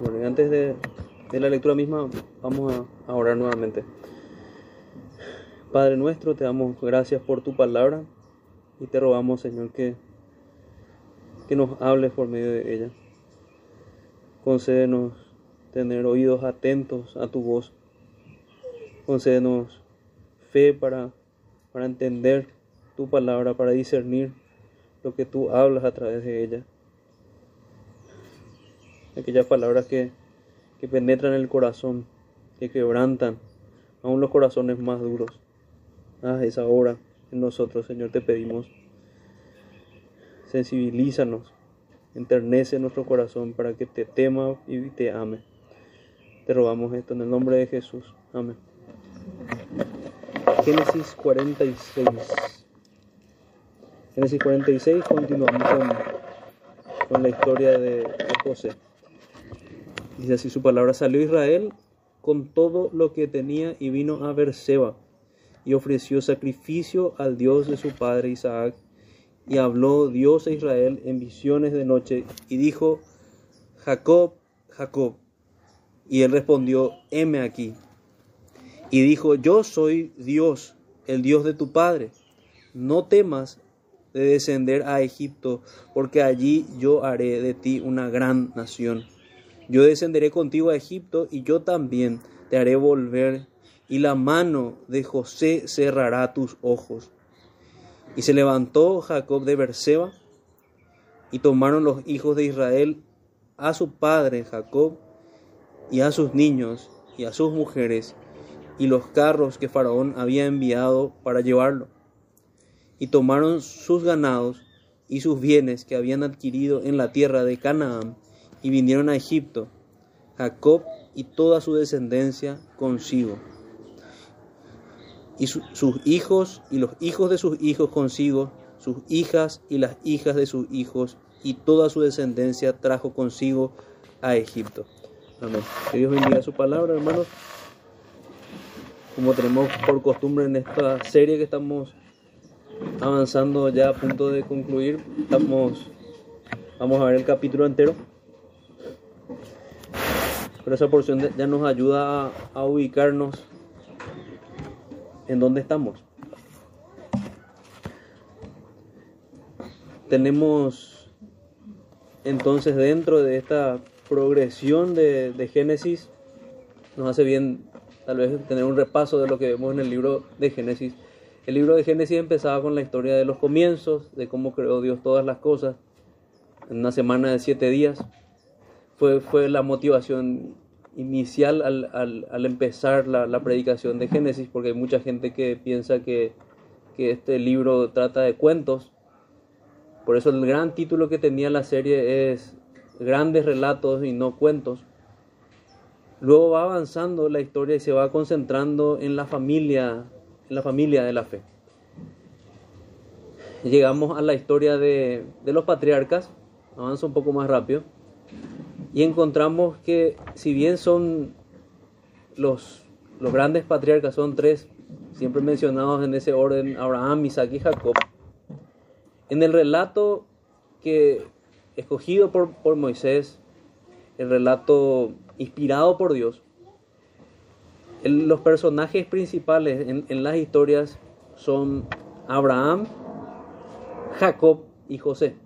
Bueno, y antes de, la lectura misma, vamos a, a orar nuevamente. Padre nuestro, te damos gracias por tu palabra y te rogamos, Señor, que, que nos hables por medio de ella. Concédenos tener oídos atentos a tu voz. Concédenos fe para, para entender tu palabra, para discernir lo que tú hablas a través de ella. Aquellas palabras que, que penetran el corazón, que quebrantan aún los corazones más duros. Haz esa obra en nosotros, Señor, te pedimos. Sensibilízanos, enternece nuestro corazón para que te tema y te ame. Te rogamos esto en el nombre de Jesús. Amén. Génesis 46. Génesis 46 continuamos con, la historia de José. Dice así su palabra, salió Israel con todo lo que tenía y vino a Berseba y ofreció sacrificio al Dios de su padre Isaac. Y habló Dios a Israel en visiones de noche y dijo, Jacob, Jacob. Y él respondió, heme aquí. Y dijo, yo soy Dios, el Dios de tu padre. No temas de descender a Egipto, porque allí yo haré de ti una gran nación. Yo descenderé contigo a Egipto y yo también te haré volver y la mano de José cerrará tus ojos. Y se levantó Jacob de Berseba y tomaron los hijos de Israel a su padre Jacob y a sus niños y a sus mujeres y los carros que Faraón había enviado para llevarlo. Y tomaron sus ganados y sus bienes que habían adquirido en la tierra de Canaán y vinieron a Egipto, Jacob y toda su descendencia consigo. Y su, sus hijos y los hijos de sus hijos consigo, sus hijas y las hijas de sus hijos, y toda su descendencia trajo consigo a Egipto. Amén. Que Dios bendiga su palabra, hermanos. Como tenemos por costumbre en esta serie que estamos avanzando ya a punto de concluir, estamos, vamos a ver el capítulo entero pero esa porción ya nos ayuda a, a ubicarnos en dónde estamos. Tenemos entonces dentro de esta progresión de, de, Génesis, nos hace bien tal vez tener un repaso de lo que vemos en el libro de Génesis. El libro de Génesis empezaba con la historia de los comienzos, de cómo creó Dios todas las cosas, en una semana de siete días fue, fue la motivación inicial al, al, al empezar la, la, predicación de Génesis, porque hay mucha gente que piensa que, que, este libro trata de cuentos. Por eso el gran título que tenía la serie es Grandes relatos y no cuentos. Luego va avanzando la historia y se va concentrando en la familia, en la familia de la fe. Llegamos a la historia de, de los patriarcas, avanza un poco más rápido y encontramos que si bien son los, los grandes patriarcas, son tres, siempre mencionados en ese orden, Abraham, Isaac y Jacob, en el relato que escogido por, por Moisés, el relato inspirado por Dios, los personajes principales en las historias son Abraham, Jacob y José.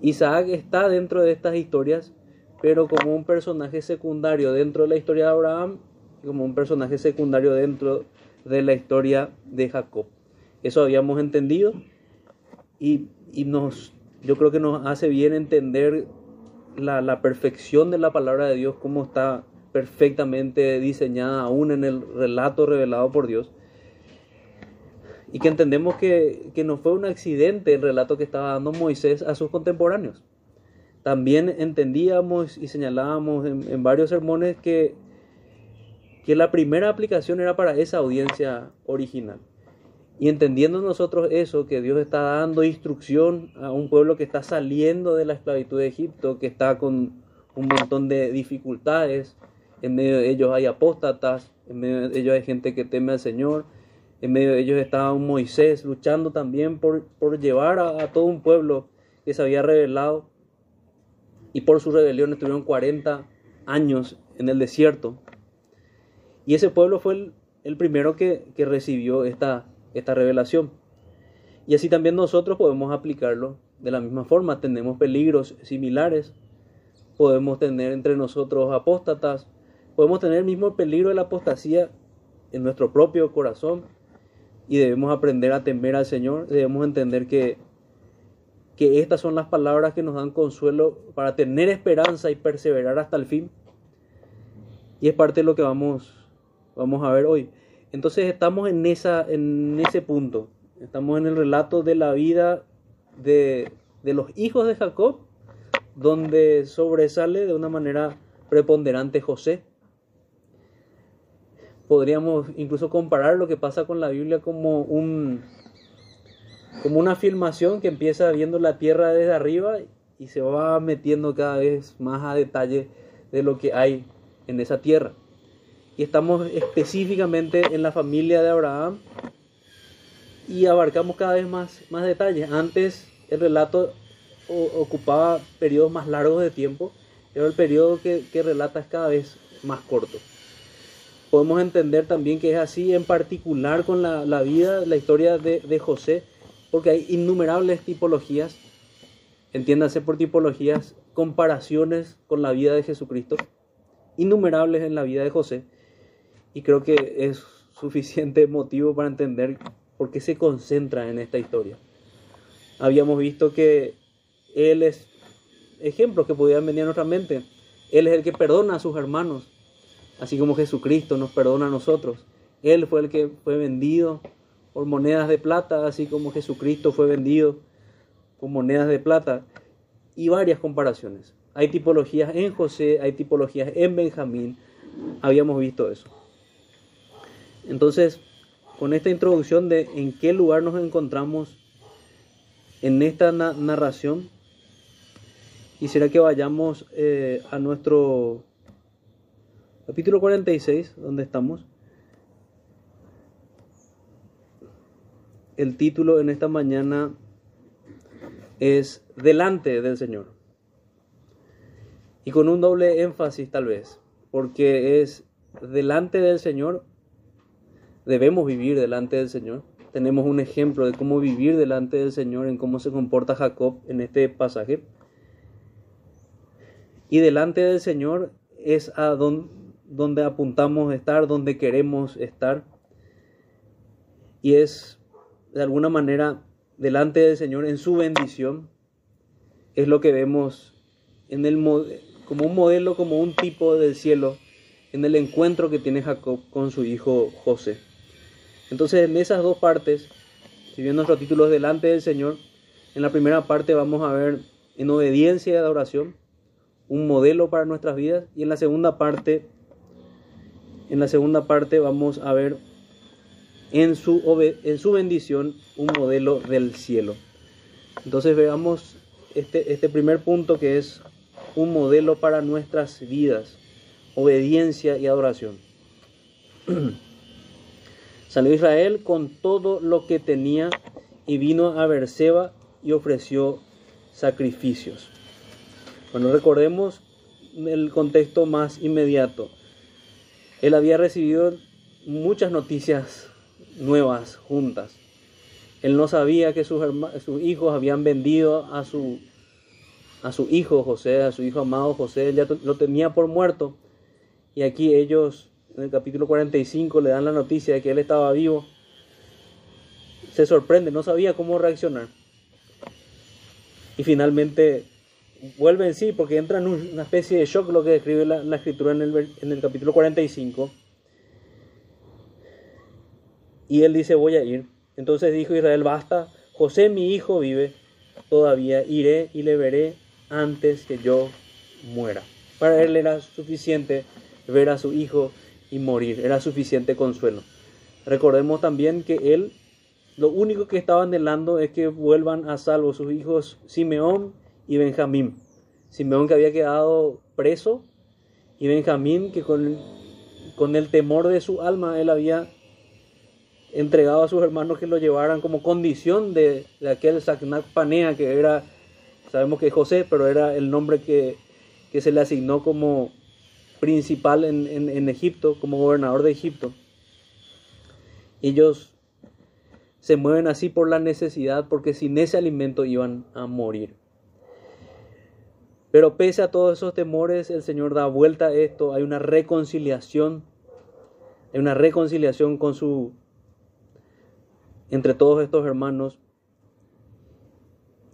Isaac está dentro de estas historias, pero como un personaje secundario dentro de la historia de Abraham y como un personaje secundario dentro de la historia de Jacob. Eso habíamos entendido y, y nos, yo creo que nos hace bien entender la, la, perfección de la palabra de Dios, cómo está perfectamente diseñada aún en el relato revelado por Dios. Y que entendemos que, que no fue un accidente el relato que estaba dando Moisés a sus contemporáneos también entendíamos y señalábamos en, varios sermones que, que la primera aplicación era para esa audiencia original. Y entendiendo nosotros eso, que Dios está dando instrucción a un pueblo que está saliendo de la esclavitud de Egipto, que está con un montón de dificultades, en medio de ellos hay apóstatas, en medio de ellos hay gente que teme al Señor, en medio de ellos estaba un Moisés luchando también por, por llevar a, a todo un pueblo que se había revelado y por su rebelión estuvieron 40 años en el desierto. Y ese pueblo fue el, primero que, que, recibió esta, esta revelación. Y así también nosotros podemos aplicarlo de la misma forma. Tenemos peligros similares. Podemos tener entre nosotros apóstatas. Podemos tener el mismo peligro de la apostasía en nuestro propio corazón. Y debemos aprender a temer al Señor. Debemos entender que, que estas son las palabras que nos dan consuelo para tener esperanza y perseverar hasta el fin. Y es parte de lo que vamos, vamos a ver hoy. Entonces estamos en, esa, en ese punto. Estamos en el relato de la vida de, de los hijos de Jacob, donde sobresale de una manera preponderante José. Podríamos incluso comparar lo que pasa con la Biblia como un como una filmación que empieza viendo la tierra desde arriba y se va metiendo cada vez más a detalle de lo que hay en esa tierra. Y estamos específicamente en la familia de Abraham y abarcamos cada vez más, más detalles. Antes el relato ocupaba periodos más largos de tiempo, pero el periodo que, relata es cada vez más corto. Podemos entender también que es así en particular con la, vida, la historia de, de José, porque hay innumerables tipologías, entiéndase por tipologías, comparaciones con la vida de Jesucristo, innumerables en la vida de José, y creo que es suficiente motivo para entender por qué se concentra en esta historia. Habíamos visto que Él es ejemplos que podían venir a nuestra mente. Él es el que perdona a sus hermanos, así como Jesucristo nos perdona a nosotros. Él fue el que fue vendido por monedas de plata, así como Jesucristo fue vendido con monedas de plata, y varias comparaciones. Hay tipologías en José, hay tipologías en Benjamín, habíamos visto eso. Entonces, con esta introducción de en qué lugar nos encontramos en esta narración, quisiera que vayamos eh, a nuestro capítulo 46, donde estamos. El título en esta mañana es Delante del Señor. Y con un doble énfasis tal vez, porque es delante del Señor, debemos vivir delante del Señor. Tenemos un ejemplo de cómo vivir delante del Señor, en cómo se comporta Jacob en este pasaje. Y delante del Señor es a donde, apuntamos estar, donde queremos estar. Y es de alguna manera delante del Señor en su bendición, es lo que vemos en el, como un modelo, como un tipo del cielo, en el encuentro que tiene Jacob con su hijo José. Entonces, en esas dos partes, si bien nuestro título es delante del Señor, en la primera parte vamos a ver en obediencia y adoración un modelo para nuestras vidas y en la segunda parte en la segunda parte vamos a ver en su, en su bendición un modelo del cielo. Entonces veamos este, este primer punto que es un modelo para nuestras vidas, obediencia y adoración. Salió Israel con todo lo que tenía y vino a Berseba y ofreció sacrificios. Bueno, recordemos el contexto más inmediato. Él había recibido muchas noticias nuevas juntas. Él no sabía que sus, sus hijos habían vendido a su, a su hijo José, a su hijo amado José, él ya lo tenía por muerto. Y aquí ellos, en el capítulo 45, le dan la noticia de que él estaba vivo. Se sorprende, no sabía cómo reaccionar. Y finalmente vuelve en sí, porque entra en una especie de shock lo que describe la, la escritura en el, en el capítulo 45 y él dice, voy a ir. Entonces dijo Israel, basta, José mi hijo vive todavía, iré y le veré antes que yo muera. Para él era suficiente ver a su hijo y morir, era suficiente consuelo. Recordemos también que él, lo único que estaba anhelando es que vuelvan a salvo sus hijos Simeón y Benjamín. Simeón que había quedado preso y Benjamín que con, con el temor de su alma él había entregado a sus hermanos que lo llevaran como condición de, aquel Sacnac Panea que era, sabemos que José, pero era el nombre que que se le asignó como principal en, Egipto, como gobernador de Egipto. Ellos se mueven así por la necesidad, porque sin ese alimento iban a morir. Pero pese a todos esos temores, el Señor da vuelta a esto, hay una reconciliación, hay una reconciliación con su entre todos estos hermanos.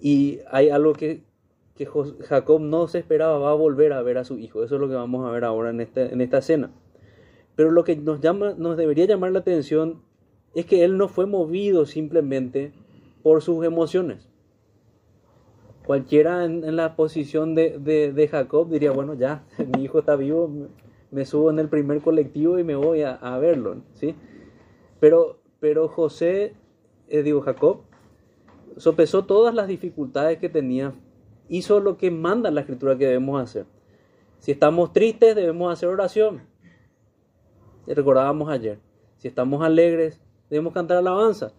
Y hay algo que que Jacob no se esperaba va a volver a ver a su hijo. Eso es lo que vamos a ver ahora en, este, en esta escena. Pero lo que nos, llama, nos debería llamar la atención es que él no fue movido simplemente por sus emociones. Cualquiera en, la posición de, de, Jacob diría, bueno, ya, mi hijo está vivo, me subo en el primer colectivo y me voy a, verlo. ¿sí? Pero, pero José, eh, digo Jacob, sopesó todas las dificultades que tenía hizo lo que manda la escritura que debemos hacer. Si estamos tristes, debemos hacer oración. Recordábamos ayer. Si estamos alegres, debemos cantar alabanza.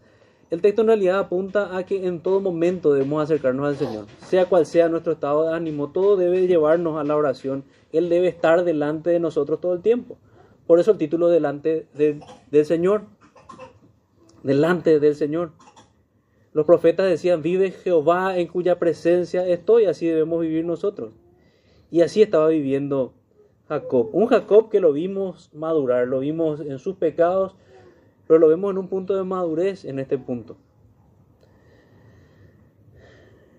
El texto en realidad apunta a que en todo momento debemos acercarnos al Señor. Sea cual sea nuestro estado de ánimo, todo debe llevarnos a la oración. Él debe estar delante de nosotros todo el tiempo. Por eso el título delante del Señor. Delante del Señor. Los profetas decían, vive Jehová en cuya presencia estoy, así debemos vivir nosotros. Y así estaba viviendo Jacob. Un Jacob que lo vimos madurar, lo vimos en sus pecados, pero lo vemos en un punto de madurez en este punto.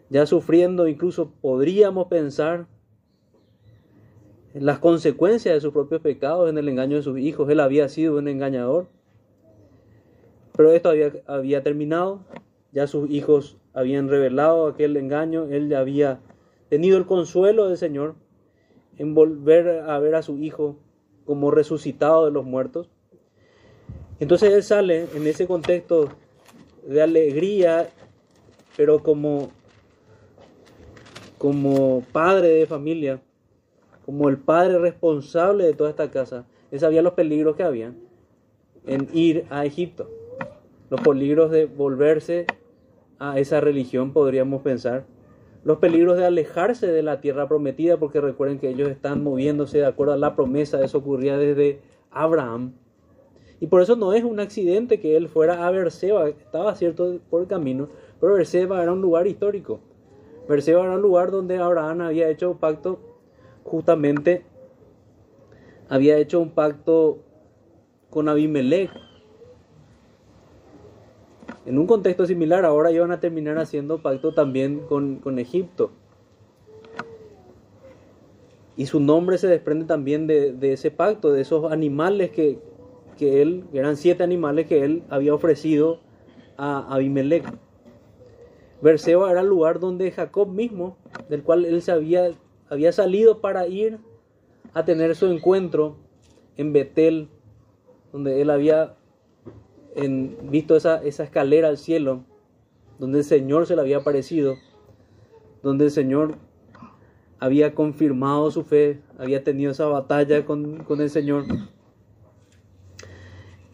Ya sufriendo, incluso podríamos pensar en las consecuencias de sus propios pecados, en el engaño de sus hijos. Él había sido un engañador, pero esto había, terminado ya sus hijos habían revelado aquel engaño, él había tenido el consuelo del Señor en volver a ver a su hijo como resucitado de los muertos. Entonces él sale en ese contexto de alegría, pero como, como padre de familia, como el padre responsable de toda esta casa, él sabía los peligros que había en ir a Egipto, los peligros de volverse a esa religión, podríamos pensar. Los peligros de alejarse de la tierra prometida, porque recuerden que ellos están moviéndose de acuerdo a la promesa, eso ocurría desde Abraham. Y por eso no es un accidente que él fuera a Berseba, estaba cierto por el camino, pero Berseba era un lugar histórico. Berseba era un lugar donde Abraham había hecho un pacto, justamente había hecho un pacto con Abimelech, en un contexto similar, ahora iban a terminar haciendo pacto también con, Egipto. Y su nombre se desprende también de, ese pacto, de esos animales que, él, que eran siete animales que él había ofrecido a Abimelech. Berseba era el lugar donde Jacob mismo, del cual él se había, había salido para ir a tener su encuentro en Betel, donde él había visto esa, esa escalera al cielo, donde el Señor se le había aparecido, donde el Señor había confirmado su fe, había tenido esa batalla con, con el Señor.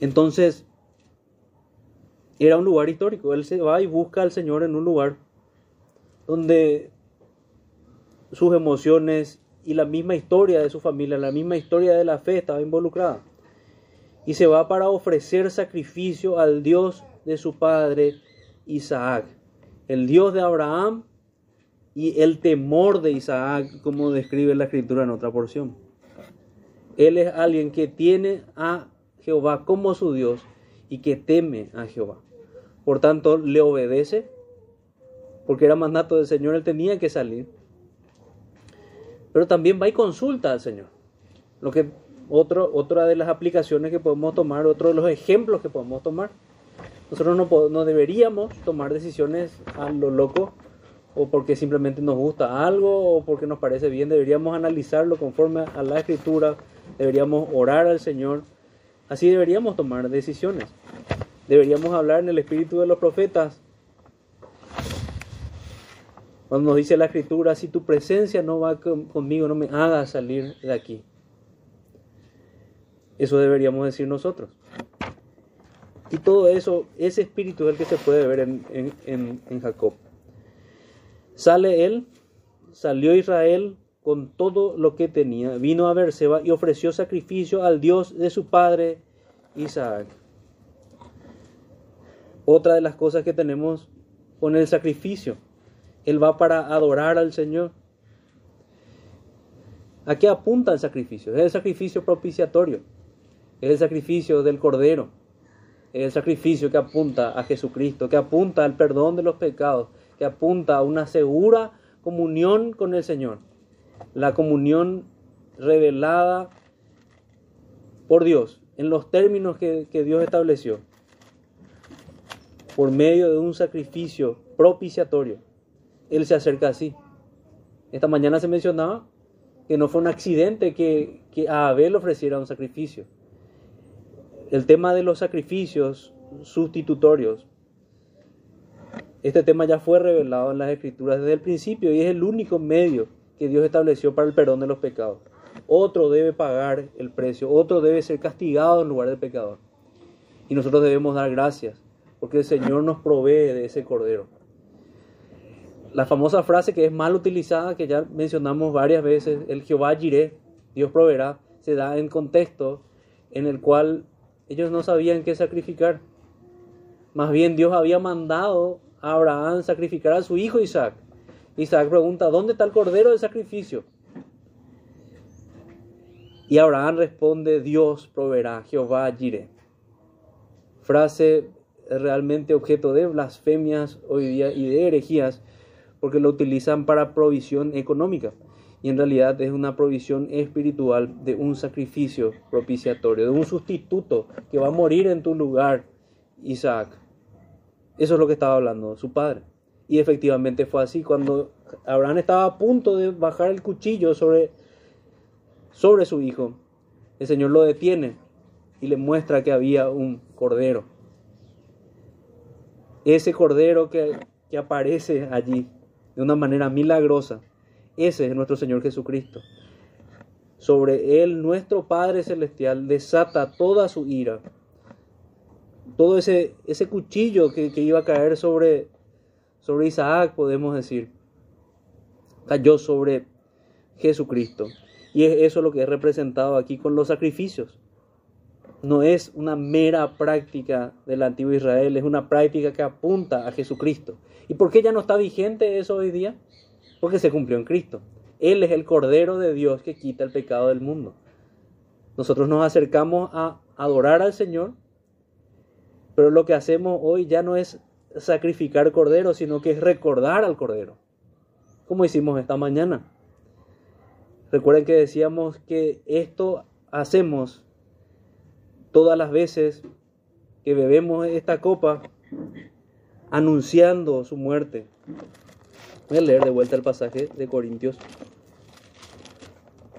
Entonces, era un lugar histórico. Él se va y busca al Señor en un lugar donde sus emociones y la misma historia de su familia, la misma historia de la fe estaba involucrada y se va para ofrecer sacrificio al Dios de su padre Isaac, el Dios de Abraham y el temor de Isaac, como describe la escritura en otra porción. Él es alguien que tiene a Jehová como su Dios y que teme a Jehová. Por tanto, le obedece, porque era mandato del Señor, él tenía que salir. Pero también va y consulta al Señor. Lo que otro, otra de las aplicaciones que podemos tomar, otro de los ejemplos que podemos tomar. Nosotros no, no deberíamos tomar decisiones a lo loco o porque simplemente nos gusta algo o porque nos parece bien. Deberíamos analizarlo conforme a la escritura, deberíamos orar al Señor. Así deberíamos tomar decisiones. Deberíamos hablar en el espíritu de los profetas. Cuando nos dice la escritura, si tu presencia no va conmigo, no me hagas salir de aquí. Eso deberíamos decir nosotros. Y todo eso, ese espíritu es el que se puede ver en, Jacob. Sale él, salió Israel con todo lo que tenía, vino a Berseba y ofreció sacrificio al Dios de su padre Isaac. Otra de las cosas que tenemos con el sacrificio, él va para adorar al Señor. ¿A qué apunta el sacrificio? Es el sacrificio propiciatorio, es el sacrificio del Cordero, es el sacrificio que apunta a Jesucristo, que apunta al perdón de los pecados, que apunta a una segura comunión con el Señor la comunión revelada por Dios, en los términos que, Dios estableció, por medio de un sacrificio propiciatorio. Él se acerca así. Esta mañana se mencionaba que no fue un accidente que, que a Abel ofreciera un sacrificio. El tema de los sacrificios sustitutorios. Este tema ya fue revelado en las escrituras desde el principio y es el único medio que Dios estableció para el perdón de los pecados. Otro debe pagar el precio, otro debe ser castigado en lugar del pecador. Y nosotros debemos dar gracias, porque el Señor nos provee de ese cordero. La famosa frase que es mal utilizada, que ya mencionamos varias veces, el Jehová Jireh, Dios proveerá, se da en contexto en el cual ellos no sabían qué sacrificar. Más bien Dios había mandado a Abraham sacrificar a su hijo Isaac. Isaac pregunta, ¿dónde está el cordero del sacrificio? Y Abraham responde, Dios proveerá, Jehová Jireh. Frase realmente objeto de blasfemias hoy día y de herejías, porque lo utilizan para provisión económica. Y en realidad es una provisión espiritual de un sacrificio propiciatorio, de un sustituto que va a morir en tu lugar, Isaac. Eso es lo que estaba hablando su padre. Y efectivamente fue así. Cuando Abraham estaba a punto de bajar el cuchillo sobre, sobre su hijo, el Señor lo detiene y le muestra que había un cordero. Ese cordero que, que aparece allí de una manera milagrosa, ese es nuestro Señor Jesucristo. Sobre él nuestro Padre Celestial desata toda su ira. Todo ese, ese cuchillo que, que iba a caer sobre, sobre Isaac, podemos decir, cayó sobre Jesucristo. Y es eso lo que es representado aquí con los sacrificios. No es una mera práctica del antiguo Israel, es una práctica que apunta a Jesucristo. ¿Y por qué ya no está vigente eso hoy día? Porque se cumplió en Cristo. Él es el Cordero de Dios que quita el pecado del mundo. Nosotros nos acercamos a adorar al Señor, pero lo que hacemos hoy ya no es sacrificar cordero, sino que es recordar al cordero, como hicimos esta mañana. Recuerden que decíamos que esto hacemos todas las veces que bebemos esta copa anunciando su muerte. Leer de vuelta el pasaje de Corintios,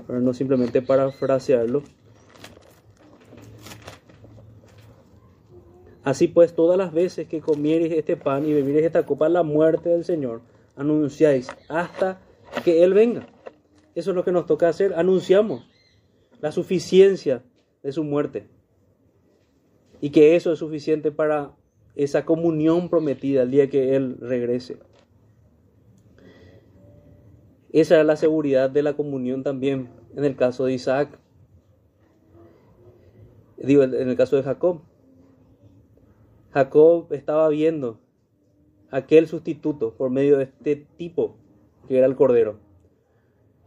pero no simplemente parafrasearlo. Así pues, todas las veces que comiereis este pan y bebiereis esta copa, la muerte del Señor, anunciáis hasta que Él venga. Eso es lo que nos toca hacer. Anunciamos la suficiencia de su muerte. Y que eso es suficiente para esa comunión prometida el día que Él regrese. Esa era la seguridad de la comunión también en el caso de Isaac. Digo, en el caso de Jacob. Jacob estaba viendo aquel sustituto por medio de este tipo que era el Cordero.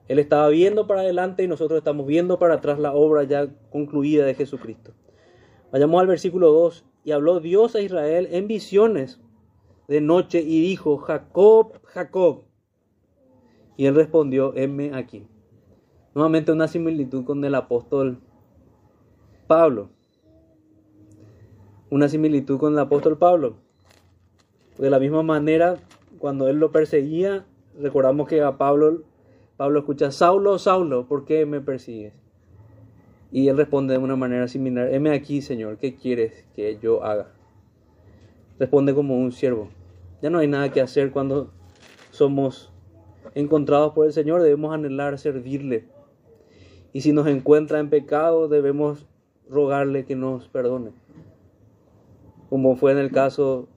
Él estaba viendo para adelante y nosotros estamos viendo para atrás la obra ya concluida de Jesucristo. Vayamos al versículo 2. Y habló Dios a Israel en visiones de noche y dijo, Jacob, Jacob. Y él respondió, heme aquí. Nuevamente una similitud con el apóstol Pablo una similitud con el apóstol Pablo. De la misma manera, cuando él lo perseguía, recordamos que a Pablo, Pablo escucha, Saulo, Saulo, ¿por qué me persigues? Y él responde de una manera similar, heme aquí, Señor, ¿qué quieres que yo haga? Responde como un siervo. Ya no hay nada que hacer cuando somos encontrados por el Señor, debemos anhelar servirle. Y si nos encuentra en pecado, debemos rogarle que nos perdone como fue en el caso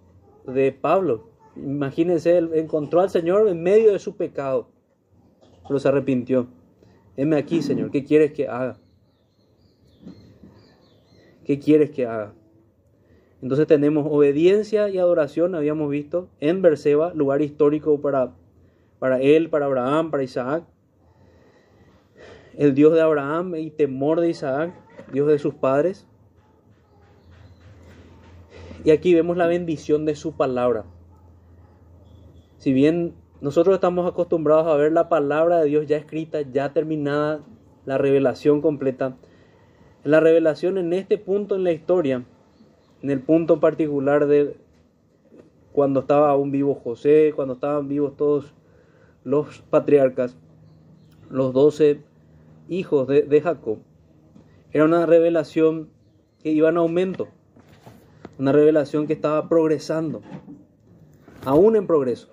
de Pablo. Imagínense, él encontró al Señor en medio de su pecado. pero se arrepintió. Heme aquí, Señor, ¿qué quieres que haga? ¿Qué quieres que haga? Entonces tenemos obediencia y adoración, habíamos visto, en Berseba, lugar histórico para, para él, para Abraham, para Isaac. El Dios de Abraham y temor de Isaac, Dios de sus padres. Y aquí vemos la bendición de su palabra. Si bien nosotros estamos acostumbrados a ver la palabra de Dios ya escrita, ya terminada, la revelación completa, la revelación en este punto en la historia, en el punto particular de cuando estaba aún vivo José, cuando estaban vivos todos los patriarcas, los doce hijos de, Jacob, era una revelación que iba en aumento, una revelación que estaba progresando, aún en progreso.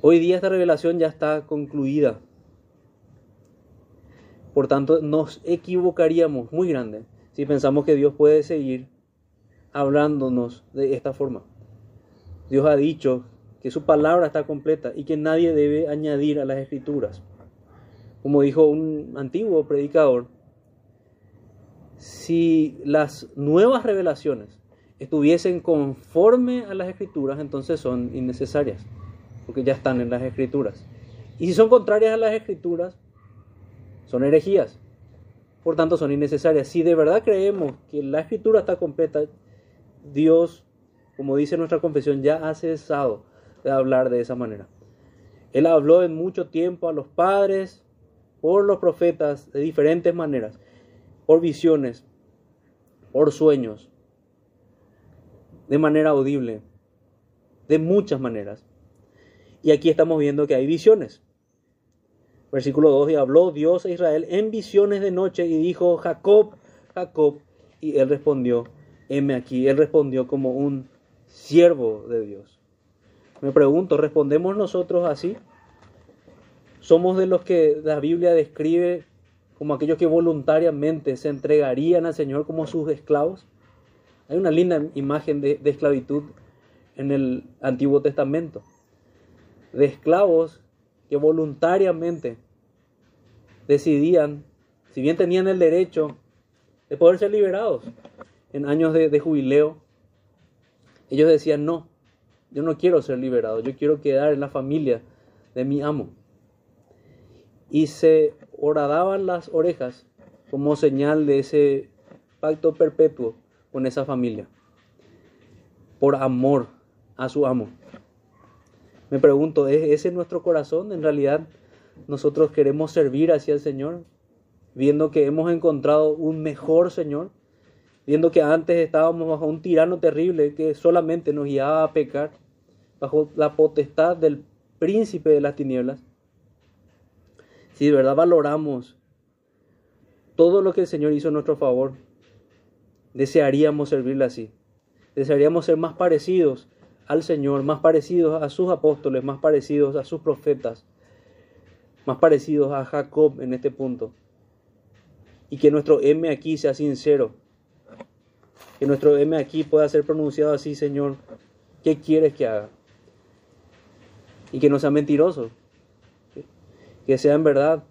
Hoy día esta revelación ya está concluida. Por tanto, nos equivocaríamos muy grande si pensamos que Dios puede seguir hablándonos de esta forma. Dios ha dicho que su palabra está completa y que nadie debe añadir a las escrituras. Como dijo un antiguo predicador, si las nuevas revelaciones estuviesen conforme a las escrituras, entonces son innecesarias porque ya están en las escrituras. Y si son contrarias a las escrituras, son herejías. Por tanto, son innecesarias. Si de verdad creemos que la escritura está completa, Dios, como dice nuestra confesión, ya ha cesado de hablar de esa manera. Él habló en mucho tiempo a los padres, por los profetas, de diferentes maneras, por visiones, por sueños, de manera audible, de muchas maneras. Y aquí estamos viendo que hay visiones. Versículo 2, y habló Dios a Israel en visiones de noche y dijo, Jacob, Jacob, y él respondió, heme aquí, él respondió como un siervo de Dios. Me pregunto, ¿respondemos nosotros así? ¿Somos de los que la Biblia describe como aquellos que voluntariamente se entregarían al Señor como sus esclavos? Hay una linda imagen de, esclavitud en el Antiguo Testamento de esclavos que voluntariamente decidían, si bien tenían el derecho de poder ser liberados en años de, jubileo, ellos decían, no, yo no quiero ser liberado, yo quiero quedar en la familia de mi amo. Y se horadaban las orejas como señal de ese pacto perpetuo con esa familia, por amor a su amo. Me pregunto, ¿es ese nuestro corazón? En realidad, nosotros queremos servir hacia el Señor, viendo que hemos encontrado un mejor Señor, viendo que antes estábamos bajo un tirano terrible que solamente nos guiaba a pecar, bajo la potestad del príncipe de las tinieblas. Si de verdad valoramos todo lo que el Señor hizo a nuestro favor, desearíamos servirle así. Desearíamos ser más parecidos al Señor, más parecidos a sus apóstoles, más parecidos a sus profetas, más parecidos a Jacob en este punto. Y que nuestro M aquí sea sincero. Que nuestro M aquí pueda ser pronunciado así, Señor, ¿qué quieres que haga? Y que no sea mentiroso. Que sea en verdad.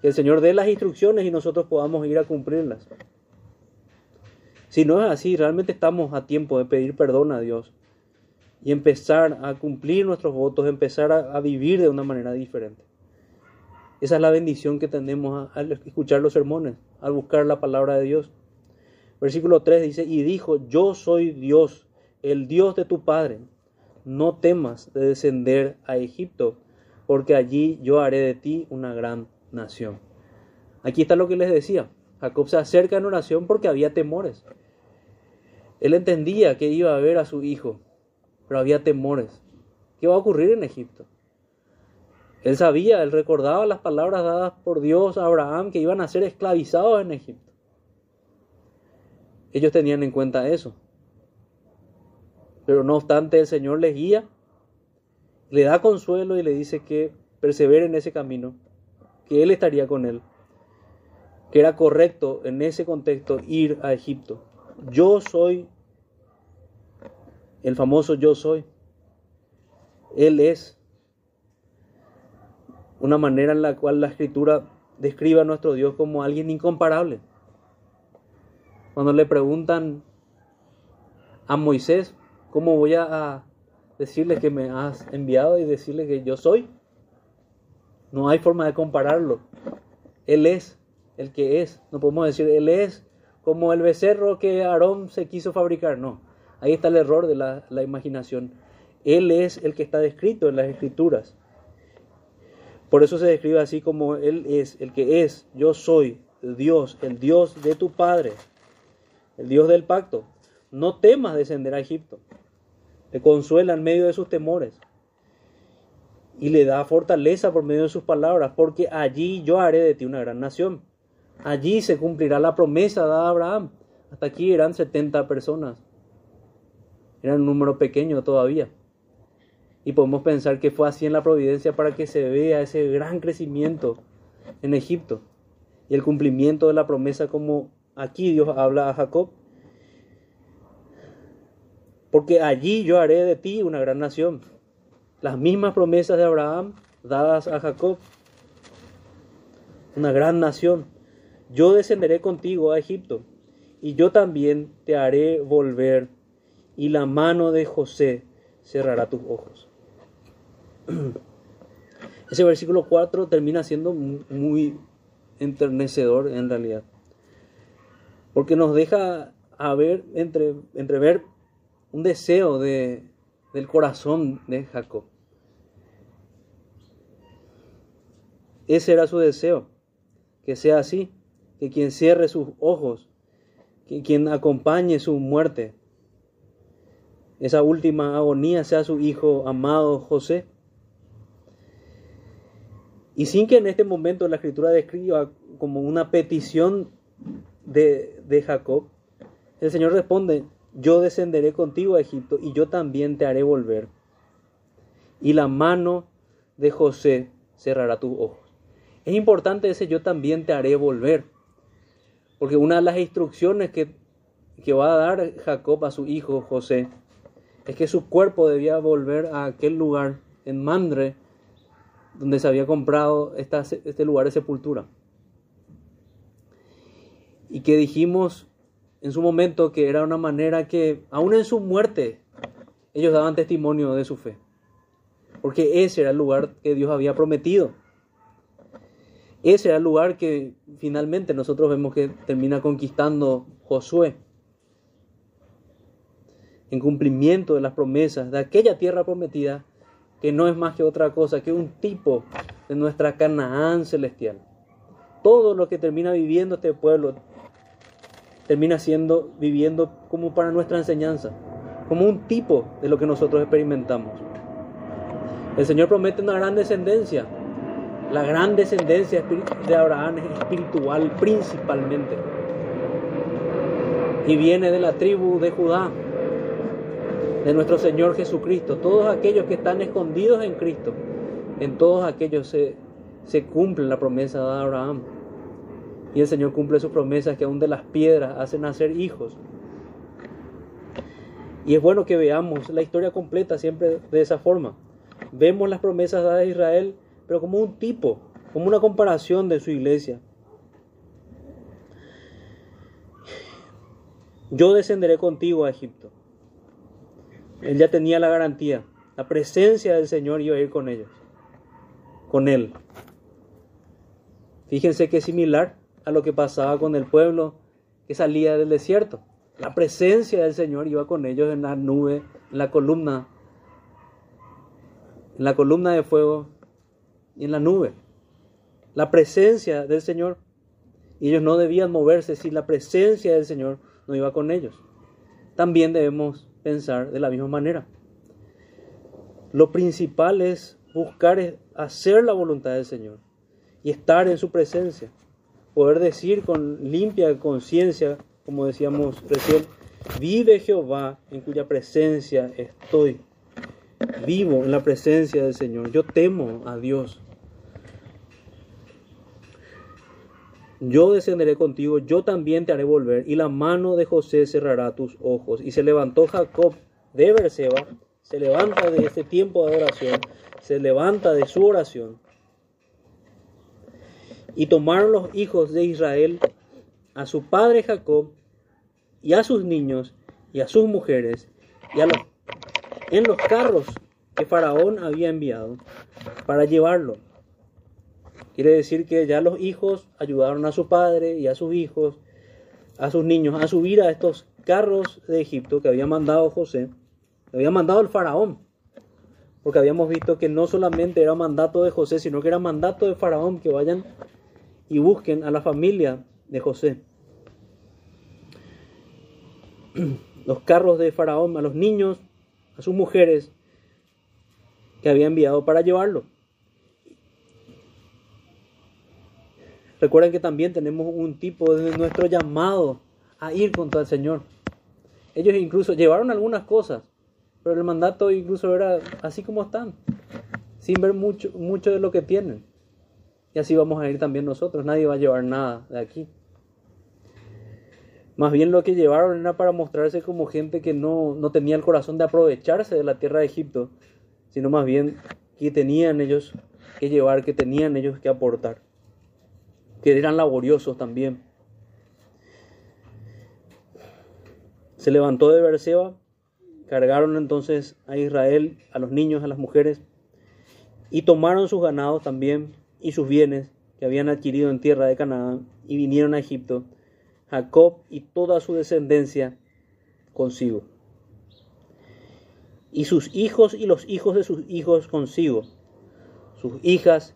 Que el Señor dé las instrucciones y nosotros podamos ir a cumplirlas. Si no es así, realmente estamos a tiempo de pedir perdón a Dios y empezar a cumplir nuestros votos, empezar a, vivir de una manera diferente. Esa es la bendición que tenemos al escuchar los sermones, al buscar la palabra de Dios. Versículo 3 dice, y dijo, yo soy Dios, el Dios de tu Padre. No temas de descender a Egipto, porque allí yo haré de ti una gran nación. Aquí está lo que les decía. Jacob se acerca en oración porque había temores. Él entendía que iba a ver a su hijo, pero había temores. ¿Qué va a ocurrir en Egipto? Él sabía, él recordaba las palabras dadas por Dios a Abraham que iban a ser esclavizados en Egipto. Ellos tenían en cuenta eso. Pero no obstante, el Señor les guía, le da consuelo y le dice que persevere en ese camino, que Él estaría con él, que era correcto en ese contexto ir a Egipto. Yo soy el famoso yo soy. Él es. una manera en la cual la escritura describe a nuestro Dios como alguien incomparable. Cuando le preguntan a Moisés, ¿cómo voy a decirle que me has enviado y decirle que yo soy? No hay forma de compararlo. Él es el que es. No podemos decir Él es como el becerro que Aarón se quiso fabricar. No, ahí está el error de la, la imaginación. Él es el que está descrito en las escrituras. Por eso se describe así como Él es, el que es, yo soy, Dios, el Dios de tu Padre, el Dios del pacto. No temas descender a Egipto. Te consuela en medio de sus temores. Y le da fortaleza por medio de sus palabras, porque allí yo haré de ti una gran nación. Allí se cumplirá la promesa dada a Abraham. Hasta aquí eran 70 personas. Era un número pequeño todavía. Y podemos pensar que fue así en la providencia para que se vea ese gran crecimiento en Egipto y el cumplimiento de la promesa como aquí Dios habla a Jacob. Porque allí yo haré de ti una gran nación. Las mismas promesas de Abraham dadas a Jacob. Una gran nación. Yo descenderé contigo a Egipto y yo también te haré volver y la mano de José cerrará tus ojos. Ese versículo 4 termina siendo muy enternecedor en realidad. Porque nos deja a ver, entre, entrever un deseo de, del corazón de Jacob. Ese era su deseo, que sea así, que quien cierre sus ojos, que quien acompañe su muerte, esa última agonía sea su hijo amado José. Y sin que en este momento la escritura describa como una petición de, de Jacob, el Señor responde, yo descenderé contigo a Egipto y yo también te haré volver. Y la mano de José cerrará tus ojos. Es importante ese yo también te haré volver. Porque una de las instrucciones que, que va a dar Jacob a su hijo José es que su cuerpo debía volver a aquel lugar en Mandre donde se había comprado este lugar de sepultura. Y que dijimos en su momento que era una manera que, aún en su muerte, ellos daban testimonio de su fe. Porque ese era el lugar que Dios había prometido. Ese era el lugar que finalmente nosotros vemos que termina conquistando Josué. En cumplimiento de las promesas de aquella tierra prometida que no es más que otra cosa que un tipo de nuestra Canaán celestial. Todo lo que termina viviendo este pueblo termina siendo viviendo como para nuestra enseñanza, como un tipo de lo que nosotros experimentamos. El Señor promete una gran descendencia. La gran descendencia de Abraham es espiritual principalmente. Y viene de la tribu de Judá, de nuestro Señor Jesucristo. Todos aquellos que están escondidos en Cristo, en todos aquellos se, se cumple la promesa de Abraham. Y el Señor cumple sus promesas que aún de las piedras hacen nacer hijos. Y es bueno que veamos la historia completa siempre de esa forma. Vemos las promesas dadas a Israel, pero como un tipo, como una comparación de su iglesia. Yo descenderé contigo a Egipto. Él ya tenía la garantía. La presencia del Señor iba a ir con ellos. Con él. Fíjense que es similar a lo que pasaba con el pueblo que salía del desierto. La presencia del Señor iba con ellos en la nube, en la columna, en la columna de fuego y en la nube. La presencia del Señor. Ellos no debían moverse si la presencia del Señor no iba con ellos. También debemos pensar de la misma manera. Lo principal es buscar hacer la voluntad del Señor y estar en su presencia. Poder decir con limpia conciencia, como decíamos recién, vive Jehová en cuya presencia estoy. Vivo en la presencia del Señor. Yo temo a Dios. yo descenderé contigo, yo también te haré volver, y la mano de José cerrará tus ojos. Y se levantó Jacob de Berseba, se levanta de este tiempo de adoración, se levanta de su oración, Y tomaron los hijos de Israel a su padre Jacob y a sus niños y a sus mujeres y los, en los carros que Faraón había enviado para llevarlo. Quiere decir que ya los hijos ayudaron a su padre y a sus hijos, a sus niños, a subir a estos carros de Egipto que había mandado José, que había mandado el faraón. Porque habíamos visto que no solamente era mandato de José, sino que era mandato de faraón que vayan y busquen a la familia de José. Los carros de faraón, a los niños, a sus mujeres que había enviado para llevarlo. Recuerden que también tenemos un tipo de nuestro llamado a ir contra el Señor. Ellos incluso llevaron algunas cosas, pero el mandato incluso era así como están, sin ver mucho, mucho de lo que tienen. Y así vamos a ir también nosotros, nadie va a llevar nada de aquí. Más bien lo que llevaron era para mostrarse como gente que no, no tenía el corazón de aprovecharse de la tierra de Egipto, sino más bien que tenían ellos que llevar, que tenían ellos que aportar, que eran laboriosos también. Se levantó de Berseba, cargaron entonces a Israel, a los niños, a las mujeres, y tomaron sus ganados también y sus bienes que habían adquirido en tierra de Canaán, y vinieron a Egipto, Jacob y toda su descendencia consigo, y sus hijos y los hijos de sus hijos consigo, sus hijas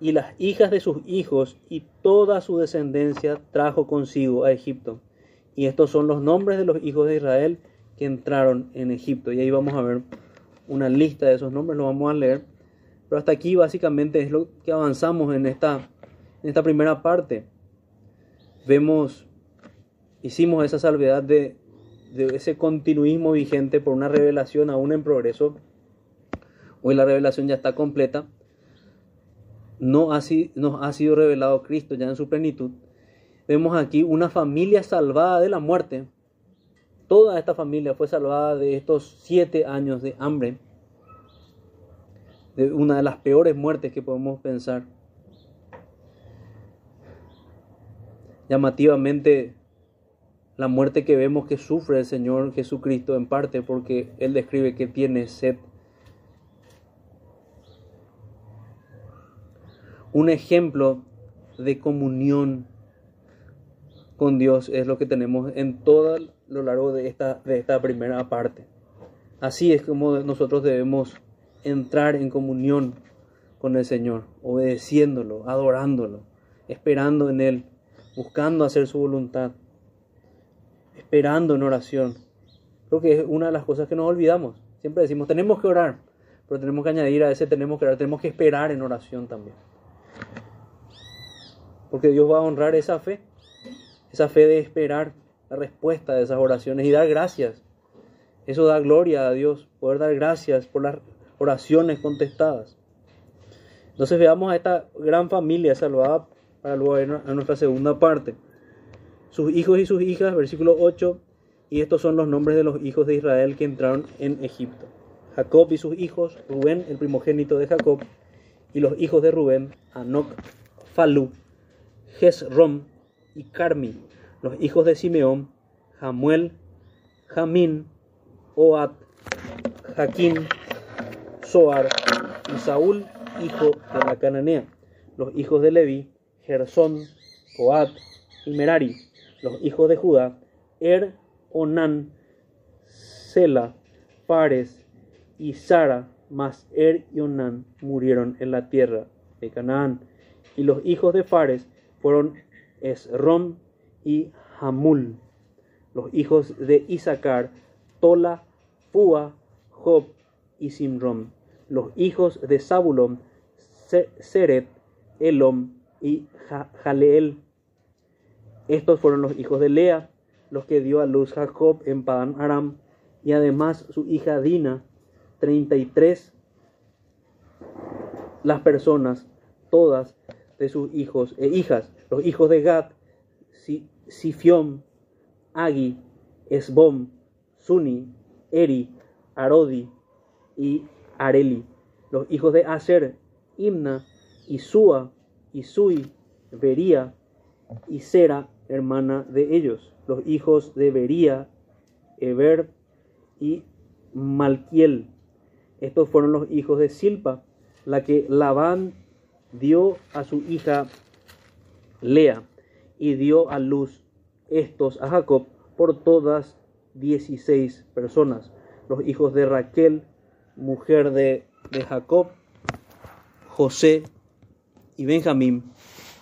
y las hijas de sus hijos y toda su descendencia trajo consigo a Egipto y estos son los nombres de los hijos de Israel que entraron en Egipto. Y ahí vamos a ver una lista de esos nombres, lo vamos a leer. Pero hasta aquí básicamente es lo que avanzamos en esta, en esta primera parte. Vemos, hicimos esa salvedad de, ese continuismo vigente por una revelación aún en progreso. Hoy la revelación ya está completa. No ha, nos ha sido revelado Cristo ya en su plenitud Vemos aquí una familia salvada de la muerte. Toda esta familia fue salvada de estos siete años de hambre, de una de las peores muertes que podemos pensar. Llamativamente, la muerte que vemos que sufre el Señor Jesucristo en parte porque Él describe que tiene sed. Un ejemplo de comunión con Dios es lo que tenemos en todo lo largo de esta, de esta primera parte. Así es como nosotros debemos entrar en comunión con el Señor, obedeciéndolo, adorándolo, esperando en Él, buscando hacer su voluntad, esperando en oración. Creo que es una de las cosas que nos olvidamos. Siempre decimos, tenemos que orar, pero tenemos que añadir a ese tenemos que orar, tenemos que esperar en oración también. Porque Dios va a honrar esa fe esa fe de esperar la respuesta de esas oraciones y dar gracias. Eso da gloria a Dios, poder dar gracias por las oraciones contestadas. Entonces veamos a esta gran familia salvada para luego ir a nuestra segunda parte. Sus hijos y sus hijas, versículo 8, y estos son los nombres de los hijos de Israel que entraron en Egipto. Jacob y sus hijos, Rubén, el primogénito de Jacob, y los hijos de Rubén, Anoc, Falú, Jezrom, y Carmi, los hijos de Simeón, Jamuel, Jamín, Oat, Jaquín, Soar y Saúl, hijo de la cananea, los hijos de Leví, Gersón, Oat y Merari, los hijos de Judá, Er, Onán, Sela, Fares y Sara, mas Er y Onán murieron en la tierra de Canaán, y los hijos de Fares fueron Esrom y Hamul. Los hijos de Isaacar, Tola, Fua, Job y Simrom. Los hijos de Zabulón, Seret, Elom y Jaleel. Estos fueron los hijos de Lea, los que dio a luz Jacob en Padan Aram, y además su hija Dina, 33 las personas, todas de sus hijos e hijas, los hijos de Gad, Sifión, Agi, Esbom, Suni, Eri, Arodi y Areli, los hijos de Aser, Imna, Isua, Isui, Bería y Sera, hermana de ellos. Los hijos de Bería, Eber y Malquiel. Estos fueron los hijos de Silpa, la que Labán dio a su hija Lea y dio a luz estos a Jacob por todas dieciséis personas. Los hijos de Raquel, mujer de, de Jacob, José y Benjamín,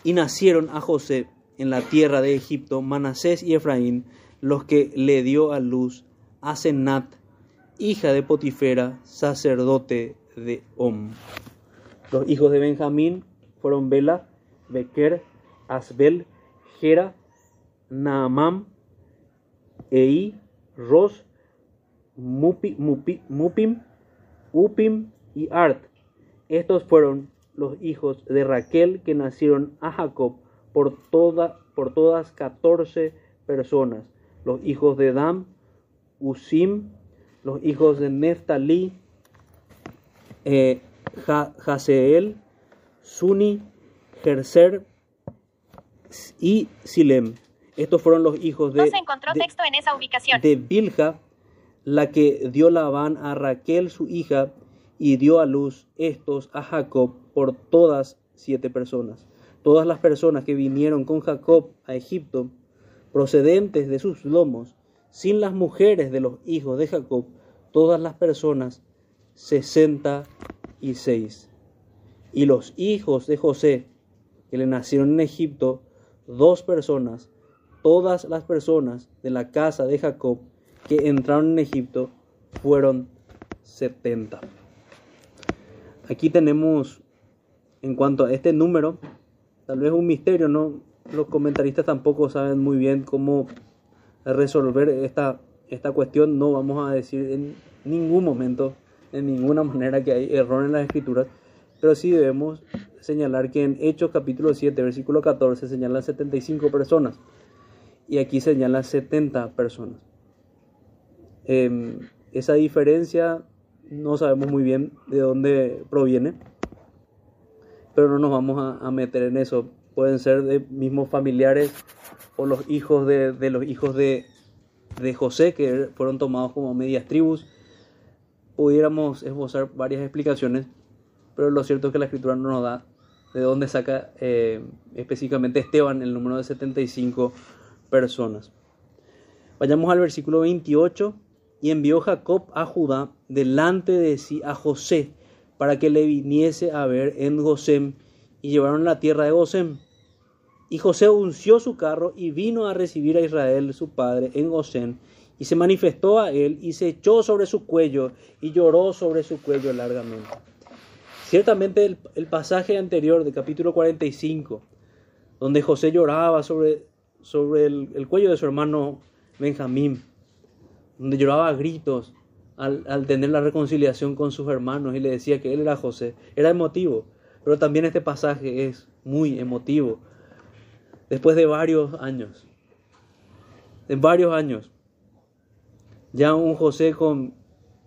y nacieron a José en la tierra de Egipto Manasés y Efraín, los que le dio a luz a Senat, hija de Potifera, sacerdote de Om. Los hijos de Benjamín fueron Bela, Bequer, Asbel, Gera, Naamam, Ei, Ros, Mupi, Mupim, Upim y Art. Estos fueron los hijos de Raquel que nacieron a Jacob por, toda, por todas catorce personas. Los hijos de Dam, Usim, los hijos de Neftalí, eh, Jaseel, Suni, Gerser y Silem. Estos fueron los hijos de, No se encontró de, texto en esa ubicación. de Bilha, la que dio Labán a Raquel su hija, y dio a luz estos a Jacob por todas siete personas. Todas las personas que vinieron con Jacob a Egipto, procedentes de sus lomos, sin las mujeres de los hijos de Jacob, todas las personas, sesenta y seis. Y los hijos de José, que le nacieron en Egipto, dos personas, todas las personas de la casa de Jacob que entraron en Egipto fueron setenta. Aquí tenemos, en cuanto a este número, tal vez un misterio, ¿no? Los comentaristas tampoco saben muy bien cómo resolver esta, esta cuestión. No vamos a decir en ningún momento, en ninguna manera que hay error en las escrituras, pero sí debemos señalar que en Hechos capítulo 7, versículo 14, señalan 75 personas y aquí señala 70 personas. Eh, esa diferencia no sabemos muy bien de dónde proviene, pero no nos vamos a, meter en eso. Pueden ser de mismos familiares o los hijos de, de los hijos de, de José, que fueron tomados como medias tribus. Pudiéramos esbozar varias explicaciones, pero lo cierto es que la escritura no nos da de dónde saca eh, específicamente Esteban el número de 75 personas. Vayamos al versículo 28. Y envió Jacob a Judá delante de sí a José para que le viniese a ver en Gosem y llevaron la tierra de Gosem. Y José unció su carro y vino a recibir a Israel su padre en Gosén y se manifestó a él y se echó sobre su cuello y lloró sobre su cuello largamente. Ciertamente el, el pasaje anterior del capítulo 45, donde José lloraba sobre, sobre el, el cuello de su hermano Benjamín, donde lloraba a gritos al, al, tener la reconciliación con sus hermanos y le decía que él era José, era emotivo, pero también este pasaje es muy emotivo. Después de varios años, de varios años, ya un José con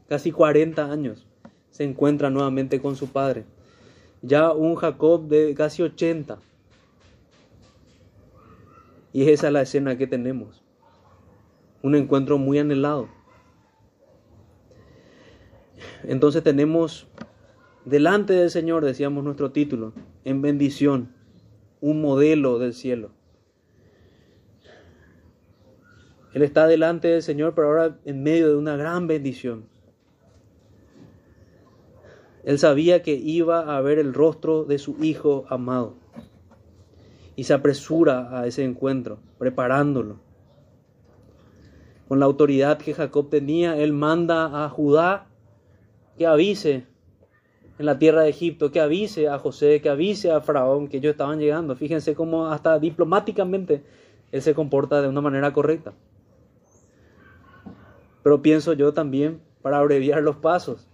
casi 40 años se encuentra nuevamente con su padre. Ya un Jacob de casi 80. Y esa es la escena que tenemos un encuentro muy anhelado. Entonces tenemos delante del Señor, decíamos nuestro título, en bendición, un modelo del cielo. Él está delante del Señor, pero ahora en medio de una gran bendición. Él sabía que iba a ver el rostro de su Hijo amado. Y se apresura a ese encuentro, preparándolo con la autoridad que Jacob tenía, él manda a Judá que avise en la tierra de Egipto, que avise a José, que avise a Faraón que ellos estaban llegando. Fíjense cómo hasta diplomáticamente él se comporta de una manera correcta. Pero pienso yo también, para abreviar los pasos,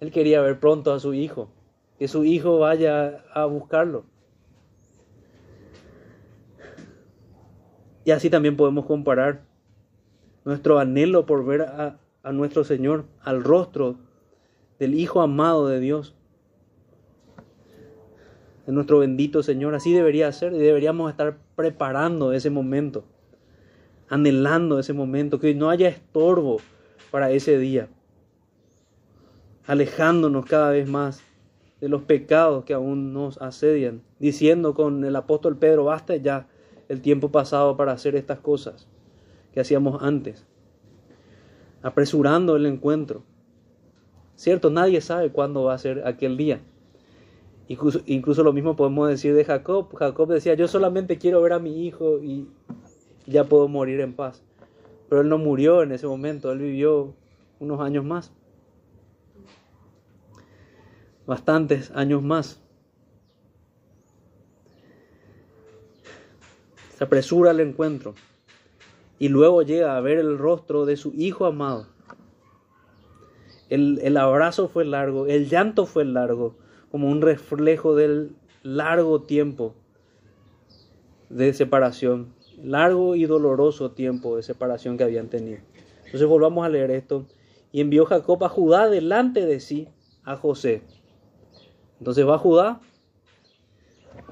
él quería ver pronto a su hijo, que su hijo vaya a buscarlo. Y así también podemos comparar nuestro anhelo por ver a, nuestro Señor, al rostro del Hijo amado de Dios. de nuestro bendito Señor. Así debería ser y deberíamos estar preparando ese momento, anhelando ese momento, que no haya estorbo para ese día, alejándonos cada vez más de los pecados que aún nos asedian, diciendo con el apóstol Pedro, basta ya el tiempo pasado para hacer estas cosas que hacíamos antes, apresurando el encuentro. Cierto, nadie sabe cuándo va a ser aquel día. Incluso, incluso lo mismo podemos decir de Jacob. Jacob decía, yo solamente quiero ver a mi hijo y ya puedo morir en paz. Pero él no murió en ese momento, él vivió unos años más. Bastantes años más. Se apresura al encuentro y luego llega a ver el rostro de su hijo amado. El, el abrazo fue largo, el llanto fue largo, como un reflejo del largo tiempo de separación, largo y doloroso tiempo de separación que habían tenido. Entonces volvamos a leer esto. Y envió Jacob a Judá delante de sí a José. Entonces va Judá,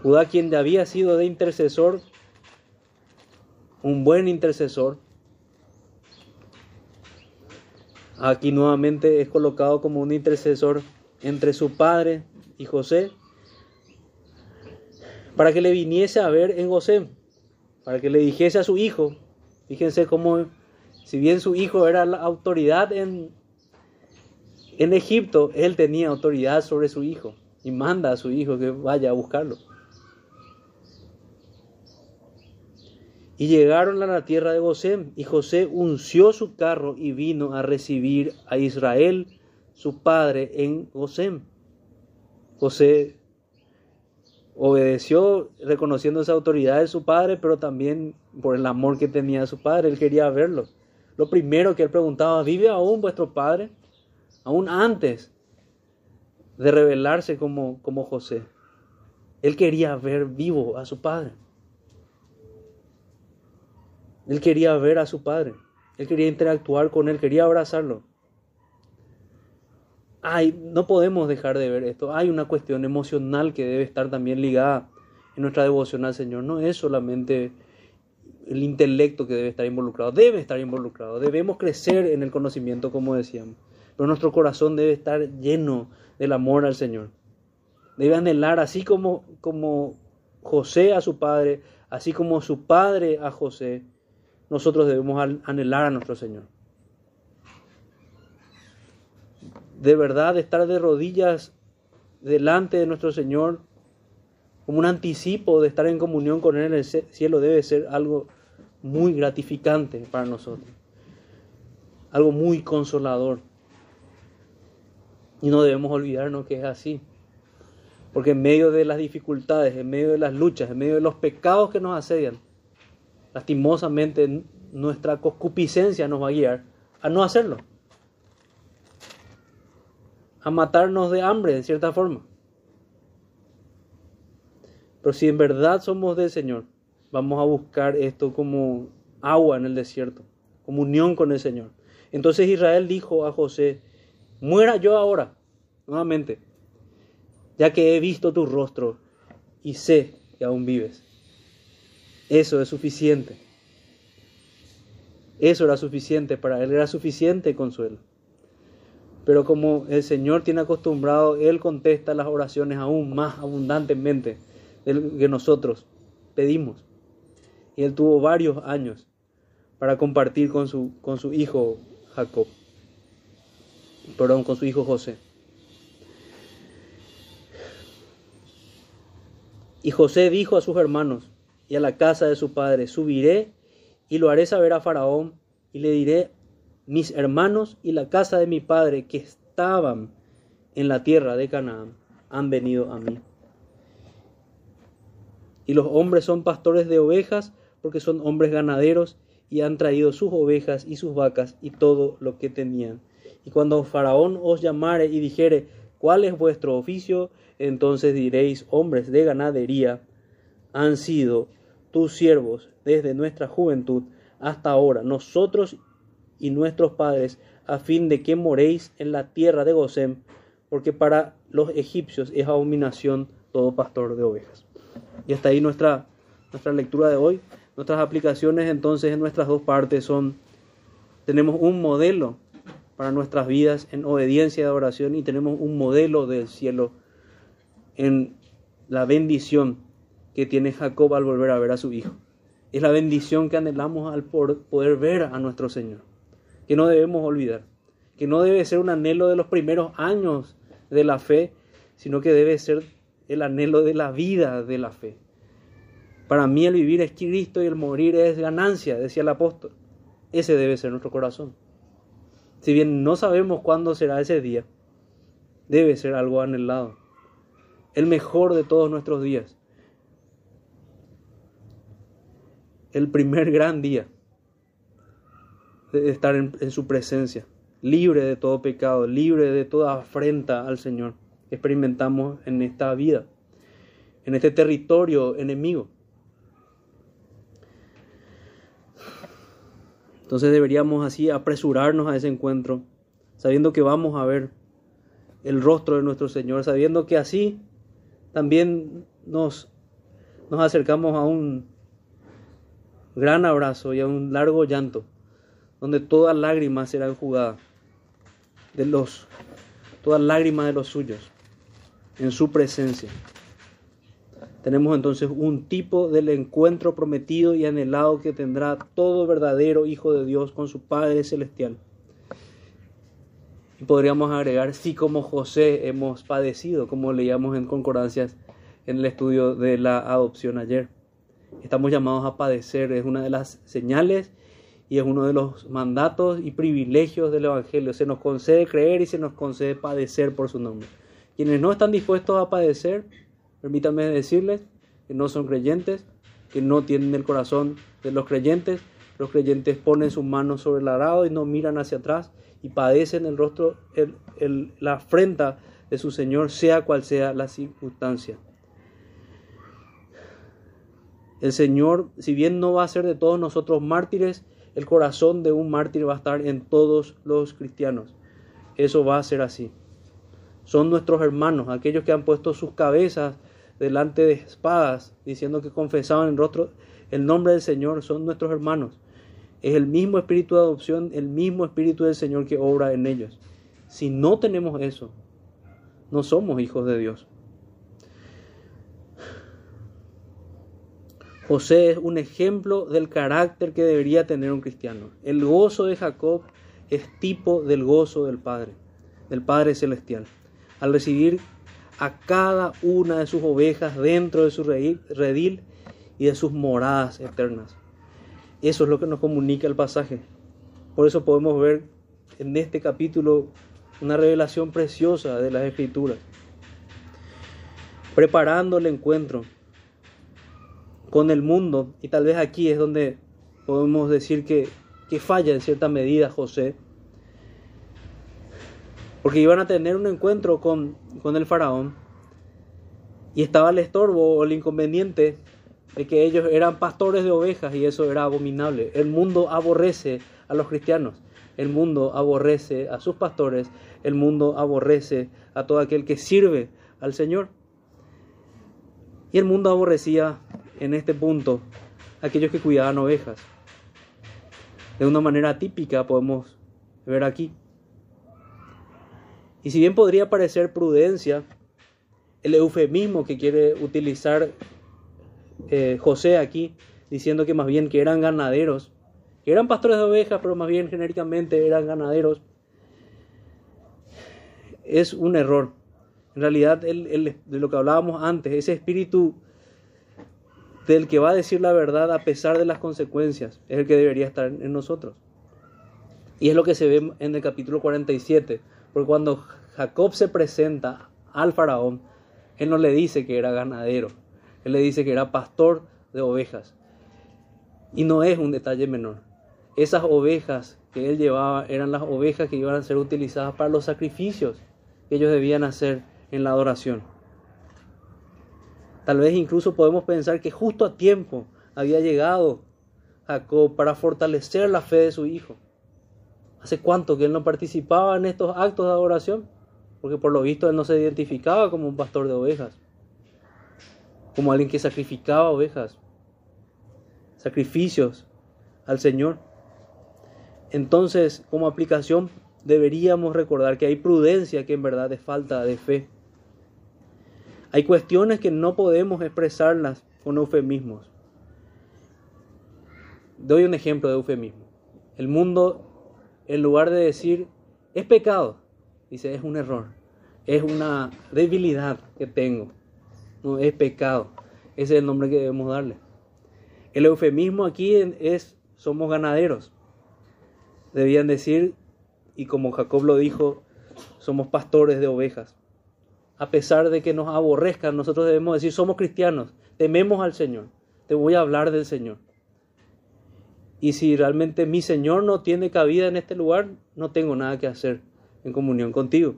Judá quien había sido de intercesor, un buen intercesor, aquí nuevamente es colocado como un intercesor entre su padre y José, para que le viniese a ver en José, para que le dijese a su hijo, fíjense cómo, si bien su hijo era la autoridad en, en Egipto, él tenía autoridad sobre su hijo y manda a su hijo que vaya a buscarlo. Y llegaron a la tierra de Gosén, y José unció su carro y vino a recibir a Israel, su padre, en Gosén. José obedeció reconociendo esa autoridad de su padre, pero también por el amor que tenía a su padre, él quería verlo. Lo primero que él preguntaba, ¿vive aún vuestro padre? Aún antes de revelarse como, como José. Él quería ver vivo a su padre. Él quería ver a su padre. Él quería interactuar con él, quería abrazarlo. Ay, no podemos dejar de ver esto. Hay una cuestión emocional que debe estar también ligada en nuestra devoción al Señor. No es solamente el intelecto que debe estar involucrado, debe estar involucrado. Debemos crecer en el conocimiento, como decíamos. Pero nuestro corazón debe estar lleno del amor al Señor. Debe anhelar, así como, como José a su padre, así como su padre a José, nosotros debemos anhelar a nuestro Señor. De verdad, estar de rodillas delante de nuestro Señor como un anticipo de estar en comunión con Él en el cielo debe ser algo muy gratificante para nosotros, algo muy consolador. Y no debemos olvidarnos que es así. Porque en medio de las dificultades, en medio de las luchas, en medio de los pecados que nos asedian, lastimosamente nuestra concupiscencia nos va a guiar a no hacerlo. A matarnos de hambre, de cierta forma. Pero si en verdad somos del Señor, vamos a buscar esto como agua en el desierto, comunión con el Señor. Entonces Israel dijo a José, muera yo ahora, nuevamente, ya que he visto tu rostro y sé que aún vives. Eso es suficiente. Eso era suficiente para él, era suficiente consuelo. Pero como el Señor tiene acostumbrado, Él contesta las oraciones aún más abundantemente de lo que nosotros pedimos. Y Él tuvo varios años para compartir con su, con su hijo Jacob perdón, con su hijo José. Y José dijo a sus hermanos y a la casa de su padre, subiré y lo haré saber a Faraón y le diré, mis hermanos y la casa de mi padre que estaban en la tierra de Canaán han venido a mí. Y los hombres son pastores de ovejas porque son hombres ganaderos y han traído sus ovejas y sus vacas y todo lo que tenían. Y cuando Faraón os llamare y dijere, ¿cuál es vuestro oficio? Entonces diréis, hombres de ganadería han sido tus siervos desde nuestra juventud hasta ahora, nosotros y nuestros padres, a fin de que moréis en la tierra de Gosén, porque para los egipcios es abominación todo pastor de ovejas. Y hasta ahí nuestra, nuestra lectura de hoy. Nuestras aplicaciones entonces en nuestras dos partes son, tenemos un modelo para nuestras vidas en obediencia y adoración y tenemos un modelo del cielo en la bendición que tiene Jacob al volver a ver a su hijo. Es la bendición que anhelamos al poder ver a nuestro Señor, que no debemos olvidar, que no debe ser un anhelo de los primeros años de la fe, sino que debe ser el anhelo de la vida de la fe. Para mí el vivir es Cristo y el morir es ganancia, decía el apóstol. Ese debe ser nuestro corazón. Si bien no sabemos cuándo será ese día, debe ser algo anhelado. El mejor de todos nuestros días. El primer gran día de estar en, su presencia, libre de todo pecado, libre de toda afrenta al Señor que experimentamos en esta vida, en este territorio enemigo. Entonces deberíamos así apresurarnos a ese encuentro, sabiendo que vamos a ver el rostro de nuestro Señor, sabiendo que así también nos, nos acercamos a un gran abrazo y a un largo llanto, donde todas lágrimas serán jugadas de los, todas lágrimas de los suyos en su presencia. Tenemos entonces un tipo del encuentro prometido y anhelado que tendrá todo verdadero Hijo de Dios con su Padre Celestial. Y podríamos agregar, sí como José hemos padecido, como leíamos en concordancias en el estudio de la adopción ayer. Estamos llamados a padecer, es una de las señales y es uno de los mandatos y privilegios del Evangelio. Se nos concede creer y se nos concede padecer por su nombre. Quienes no están dispuestos a padecer, Permítanme decirles que no son creyentes, que no tienen el corazón de los creyentes. Los creyentes ponen sus manos sobre el arado y no miran hacia atrás y padecen el rostro, la afrenta de su Señor, sea cual sea la circunstancia. El Señor, si bien no va a ser de todos nosotros mártires, el corazón de un mártir va a estar en todos los cristianos. Eso va a ser así. Son nuestros hermanos, aquellos que han puesto sus cabezas delante de espadas, diciendo que confesaban el rostro, el nombre del Señor, son nuestros hermanos. Es el mismo espíritu de adopción, el mismo espíritu del Señor que obra en ellos. Si no tenemos eso, no somos hijos de Dios. José es un ejemplo del carácter que debería tener un cristiano. El gozo de Jacob es tipo del gozo del Padre, del Padre Celestial. Al recibir a cada una de sus ovejas dentro de su redil y de sus moradas eternas. Eso es lo que nos comunica el pasaje. Por eso podemos ver en este capítulo una revelación preciosa de las escrituras. Preparando el encuentro con el mundo, y tal vez aquí es donde podemos decir que, que falla en cierta medida José, porque iban a tener un encuentro con, con el faraón. Y estaba el estorbo o el inconveniente de que ellos eran pastores de ovejas y eso era abominable. El mundo aborrece a los cristianos, el mundo aborrece a sus pastores, el mundo aborrece a todo aquel que sirve al Señor. Y el mundo aborrecía en este punto aquellos que cuidaban ovejas. De una manera típica podemos ver aquí. Y si bien podría parecer prudencia, el eufemismo que quiere utilizar eh, José aquí, diciendo que más bien que eran ganaderos, que eran pastores de ovejas, pero más bien genéricamente eran ganaderos, es un error. En realidad, de lo que hablábamos antes, ese espíritu del que va a decir la verdad a pesar de las consecuencias, es el que debería estar en nosotros. Y es lo que se ve en el capítulo 47, porque cuando Jacob se presenta al faraón, él no le dice que era ganadero, él le dice que era pastor de ovejas. Y no es un detalle menor. Esas ovejas que él llevaba eran las ovejas que iban a ser utilizadas para los sacrificios que ellos debían hacer en la adoración. Tal vez incluso podemos pensar que justo a tiempo había llegado Jacob para fortalecer la fe de su hijo. ¿Hace cuánto que él no participaba en estos actos de adoración? Porque por lo visto él no se identificaba como un pastor de ovejas. como alguien que sacrificaba ovejas, sacrificios al Señor. Entonces, como aplicación, deberíamos recordar que hay prudencia que en verdad es falta de fe. Hay cuestiones que no podemos expresarlas con eufemismos. Doy un ejemplo de eufemismo. El mundo, en lugar de decir es pecado, dice es un error, es una debilidad que tengo, no es pecado. Ese es el nombre que debemos darle. El eufemismo aquí es somos ganaderos. Debían decir, y como Jacob lo dijo, somos pastores de ovejas. A pesar de que nos aborrezcan, nosotros debemos decir, somos cristianos, tememos al Señor, te voy a hablar del Señor. Y si realmente mi Señor no tiene cabida en este lugar, no tengo nada que hacer en comunión contigo.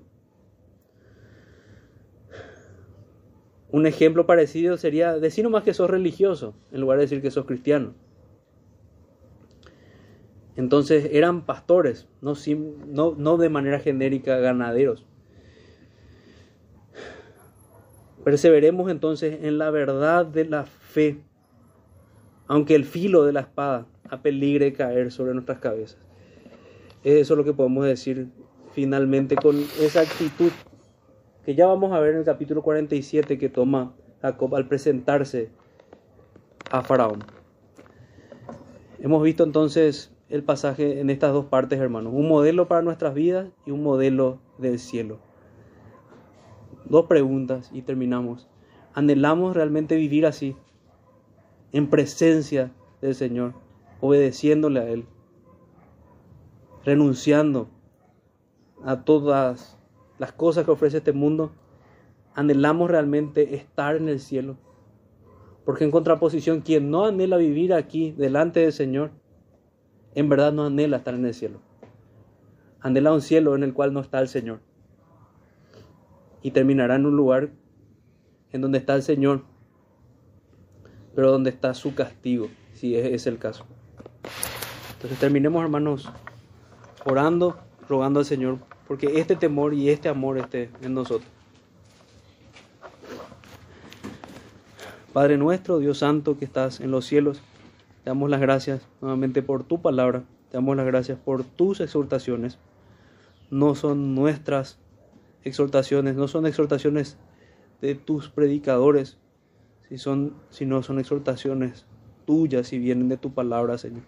Un ejemplo parecido sería decir nomás que sos religioso, en lugar de decir que sos cristiano. Entonces eran pastores, no, no, no de manera genérica ganaderos. Perseveremos entonces en la verdad de la fe, aunque el filo de la espada apeligre caer sobre nuestras cabezas. Eso es lo que podemos decir finalmente con esa actitud que ya vamos a ver en el capítulo 47 que toma Jacob al presentarse a Faraón. Hemos visto entonces el pasaje en estas dos partes, hermanos. Un modelo para nuestras vidas y un modelo del cielo. Dos preguntas y terminamos. ¿Anhelamos realmente vivir así? En presencia del Señor, obedeciéndole a Él, renunciando a todas las cosas que ofrece este mundo. Anhelamos realmente estar en el cielo. Porque en contraposición, quien no anhela vivir aquí delante del Señor, en verdad no anhela estar en el cielo. Anhela un cielo en el cual no está el Señor. Y terminará en un lugar en donde está el Señor, pero donde está su castigo, si es, el caso. Entonces terminemos, hermanos, orando, rogando al Señor, porque este temor y este amor esté en nosotros. Padre nuestro, Dios Santo que estás en los cielos, te damos las gracias nuevamente por tu palabra. Te damos las gracias por tus exhortaciones. No son nuestras exhortaciones, no son exhortaciones de tus predicadores, si son, sino son exhortaciones tuyas y vienen de tu palabra, Señor.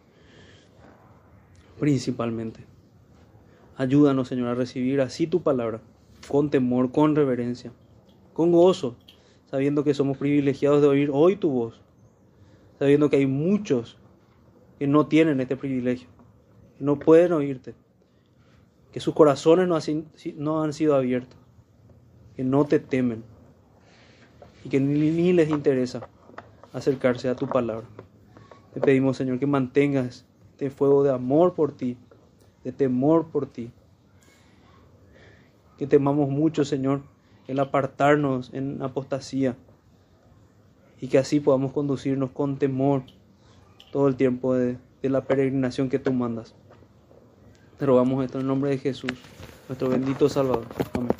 Principalmente. Ayúdanos, Señor, a recibir así tu palabra, con temor, con reverencia, con gozo, sabiendo que somos privilegiados de oír hoy tu voz sabiendo que hay muchos que no tienen este privilegio, que no pueden oírte, que sus corazones no, han sido abiertos, que no te temen y que ni, les interesa acercarse a tu palabra. Te pedimos, Señor, que mantengas este fuego de amor por ti, de temor por ti. Que temamos mucho, Señor, el apartarnos en apostasía y que así podamos conducirnos con temor todo el tiempo de, la peregrinación que tú mandas. Te rogamos esto en el nombre de Jesús, nuestro bendito Salvador. Amén.